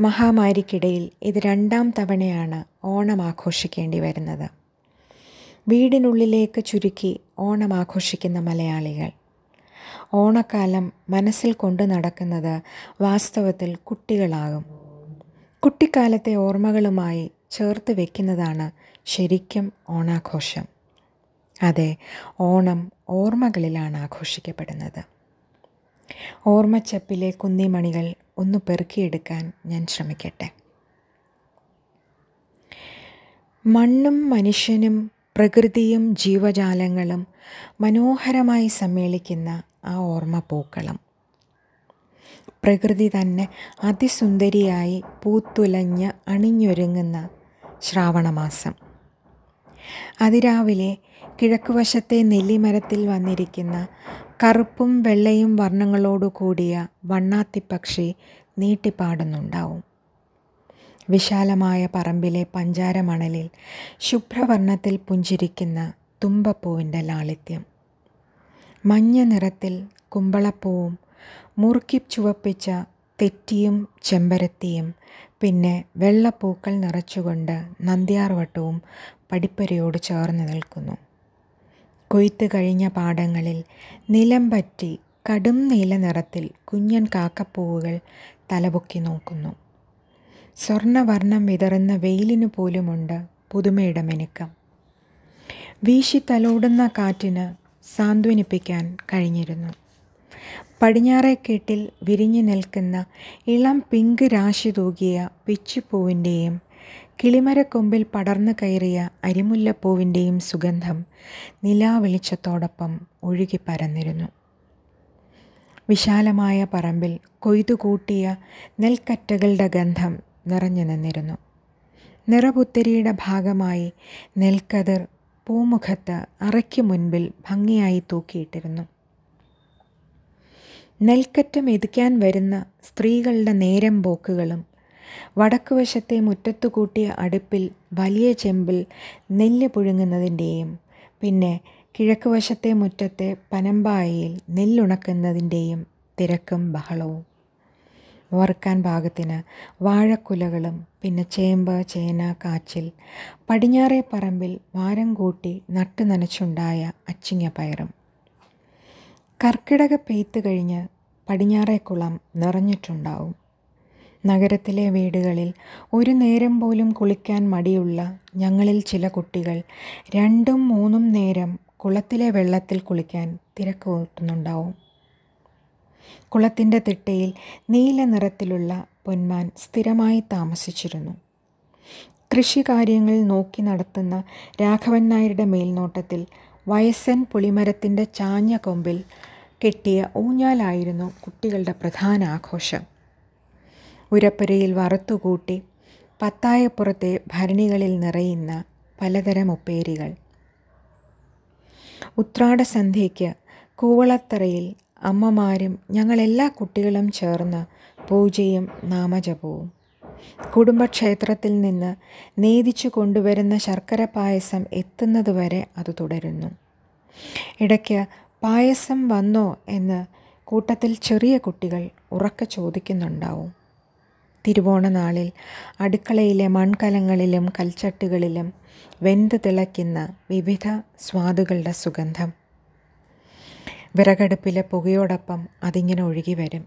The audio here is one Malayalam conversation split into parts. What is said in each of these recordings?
മഹാമാരിക്കിടയിൽ ഇത് രണ്ടാം തവണയാണ് ഓണം ആഘോഷിക്കേണ്ടി വരുന്നത്. വീടിനുള്ളിലേക്ക് ചുരുക്കി ഓണം ആഘോഷിക്കുന്ന മലയാളികൾ. ഓണക്കാലം മനസ്സിൽ കൊണ്ടു നടക്കുന്നത് വാസ്തവത്തിൽ കുട്ടികളാകും. കുട്ടിക്കാലത്തെ ഓർമ്മകളുമായി ചേർത്ത് വയ്ക്കുന്നതാണ് ശരിക്കും ഓണാഘോഷം. അതെ ഓണം ഓർമ്മകളിലാണ് ആഘോഷിക്കപ്പെടുന്നത്. ഓർമ്മച്ചപ്പിലെ കുന്നിമണികൾ ഒന്ന് പെറുക്കിയെടുക്കാൻ ഞാൻ ശ്രമിക്കട്ടെ. മണ്ണും മനുഷ്യനും പ്രകൃതിയും ജീവജാലങ്ങളും മനോഹരമായി സമ്മേളിക്കുന്ന ആ ഓർമ്മ പൂക്കളം പ്രകൃതി തന്നെ അതിസുന്ദരിയായി പൂത്തുലഞ്ഞ് അണിഞ്ഞൊരുങ്ങുന്ന ശ്രാവണമാസം. അതിരാവിലെ കിഴക്കുവശത്തെ നെല്ലിമരത്തിൽ വന്നിരിക്കുന്ന കറുപ്പും വെള്ളയും വർണങ്ങളോടു കൂടിയ വണ്ണാത്തിപ്പക്ഷി നീട്ടിപ്പാടുന്നുണ്ടാവും. വിശാലമായ പറമ്പിലെ പഞ്ചാരമണലിൽ ശുഭ്രവർണത്തിൽ പുഞ്ചിരിക്കുന്ന തുമ്പപ്പൂവിന്റെ ലാളിത്യം. മഞ്ഞ നിറത്തിൽ കുമ്പളപ്പൂവും മുറുക്കി ചുവപ്പിച്ച തെറ്റിയും ചെമ്പരത്തിയും പിന്നെ വെള്ളപ്പൂക്കൾ നിറച്ചുകൊണ്ട് നന്ദ്യാർവട്ടവും പടിപ്പരയോട് ചേർന്ന് നിൽക്കുന്നു. കൊയ്ത്ത് കഴിഞ്ഞ പാടങ്ങളിൽ നിലം പറ്റി കടും നീല നിറത്തിൽ കുഞ്ഞൻ കാക്കപ്പൂവുകൾ തലപൊക്കി നോക്കുന്നു. സ്വർണവർണം വിതറുന്ന വെയിലിനു പോലുമുണ്ട് പുതുമയുടെ മിനുക്കം. വീശി തലോടുന്ന കാറ്റിന് സാന്ത്വനിപ്പിക്കാൻ കഴിഞ്ഞിരുന്നു. പടിഞ്ഞാറേക്കെട്ടിൽ വിരിഞ്ഞു നിൽക്കുന്ന ഇളം പിങ്ക് രാശി തൂകിയ പിച്ചിപ്പൂവിന്റെയും കിളിമരക്കൊമ്പിൽ പടർന്നു കയറിയ അരിമുല്ലപ്പൂവിന്റെയും സുഗന്ധം നിലാവെളിച്ചത്തോടൊപ്പം ഒഴുകി പരന്നിരുന്നു. വിശാലമായ പറമ്പിൽ കൊയ്തുകൂട്ടിയ നെൽക്കറ്റകളുടെ ഗന്ധം നിറഞ്ഞു നിന്നിരുന്നു. നിറപുത്തരിയുടെ ഭാഗമായി നെൽക്കതിർ പൂമുഖത്ത് അറയ്ക്ക് മുൻപിൽ ഭംഗിയായി തൂക്കിയിട്ടിരുന്നു. നെൽക്കറ്റ മെതിക്കാൻ വരുന്ന സ്ത്രീകളുടെ നേരം പോക്കുകളും വടക്കുവശത്തെ മുറ്റത്തു കൂട്ടിയ അടുപ്പിൽ വലിയ ചെമ്പിൽ നെല്ല് പുഴുങ്ങുന്നതിന്റെയും പിന്നെ കിഴക്കുവശത്തെ മുറ്റത്തെ പനമ്പായയിൽ നെല്ലുണക്കുന്നതിന്റെയും തിരക്കും ബഹളവും. വറുക്കാൻ പാകത്തിന് വാഴക്കുലകളും പിന്നെ ചേമ്പ് ചേന കാച്ചിൽ പടിഞ്ഞാറേ പറമ്പിൽ വാരം കൂട്ടി നട്ടു നനച്ചുണ്ടായ അച്ചിങ്ങ പയറും. കർക്കിടക പെയ്ത്ത് കഴിഞ്ഞ് പടിഞ്ഞാറേ കുളം നിറഞ്ഞിട്ടുണ്ടാവും. നഗരത്തിലെ വീടുകളിൽ ഒരു നേരം പോലും കുളിക്കാൻ മടിയുള്ള ഞങ്ങളിൽ ചില കുട്ടികൾ രണ്ടും മൂന്നും നേരം കുളത്തിലെ വെള്ളത്തിൽ കുളിക്കാൻ തിരക്ക് കൂട്ടുന്നുണ്ടാവും. കുളത്തിന്റെ തിട്ടയിൽ നീല നിറത്തിലുള്ള പൊന്മാൻ സ്ഥിരമായി താമസിച്ചിരുന്നു. കൃഷികാര്യങ്ങൾ നോക്കി നടത്തുന്ന രാഘവൻ നായരുടെ മേൽനോട്ടത്തിൽ വയസ്സൻ പുളിമരത്തിന്റെ ചാഞ്ഞ കൊമ്പിൽ കെട്ടിയ ഊഞ്ഞാലായിരുന്നു കുട്ടികളുടെ പ്രധാന ആഘോഷം. ഉരപ്പുരയിൽ വറുത്തുകൂട്ടി പത്തായപ്പുറത്തെ ഭരണികളിൽ നിറയുന്ന പലതരം ഉപ്പേരികൾ. ഉത്രാടസന്ധ്യയ്ക്ക് കൂവളത്തറയിൽ അമ്മമാരും ഞങ്ങളെല്ലാ കുട്ടികളും ചേർന്ന് പൂജയും നാമജപവും. കുടുംബക്ഷേത്രത്തിൽ നിന്ന് നേതിച്ചു കൊണ്ടുവരുന്ന ശർക്കര പായസം എത്തുന്നതുവരെ അത് തുടരുന്നു. ഇടയ്ക്ക് പായസം വന്നോ എന്ന് കൂട്ടത്തിൽ ചെറിയ കുട്ടികൾ ഉറക്ക ചോദിക്കുന്നുണ്ടാവും. തിരുവോണ നാളിൽ അടുക്കളയിലെ മൺകലങ്ങളിലും കൽച്ചട്ടുകളിലും വെന്ത് തിളയ്ക്കുന്ന വിവിധ സ്വാദുകളുടെ സുഗന്ധം. വിറകടുപ്പിലെ പുകയോടൊപ്പം അതിങ്ങനെ ഒഴുകി വരും.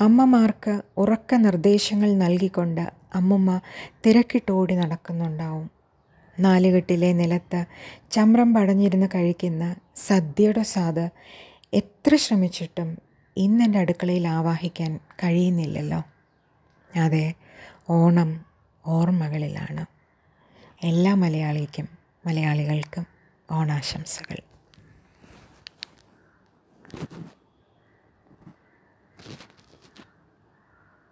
അമ്മമാർക്ക് ഉറക്ക നിർദ്ദേശങ്ങൾ നൽകിക്കൊണ്ട് അമ്മുമ്മ തിരക്കിട്ടോടി നടക്കുന്നുണ്ടാവും. നാലുകെട്ടിലെ നിലത്ത് ചമ്രം പടഞ്ഞിരുന്ന് കഴിക്കുന്ന സദ്യയുടെ സ്വാദ് എത്ര ശ്രമിച്ചിട്ടും ഇന്നെന്റെ അടുക്കളയിൽ ആവാഹിക്കാൻ കഴിയുന്നില്ലല്ലോ. അതെ ഓണം ഓർമ്മകളിലാണ്. എല്ലാ മലയാളിക്കും മലയാളികൾക്കും ഓണാശംസകൾ.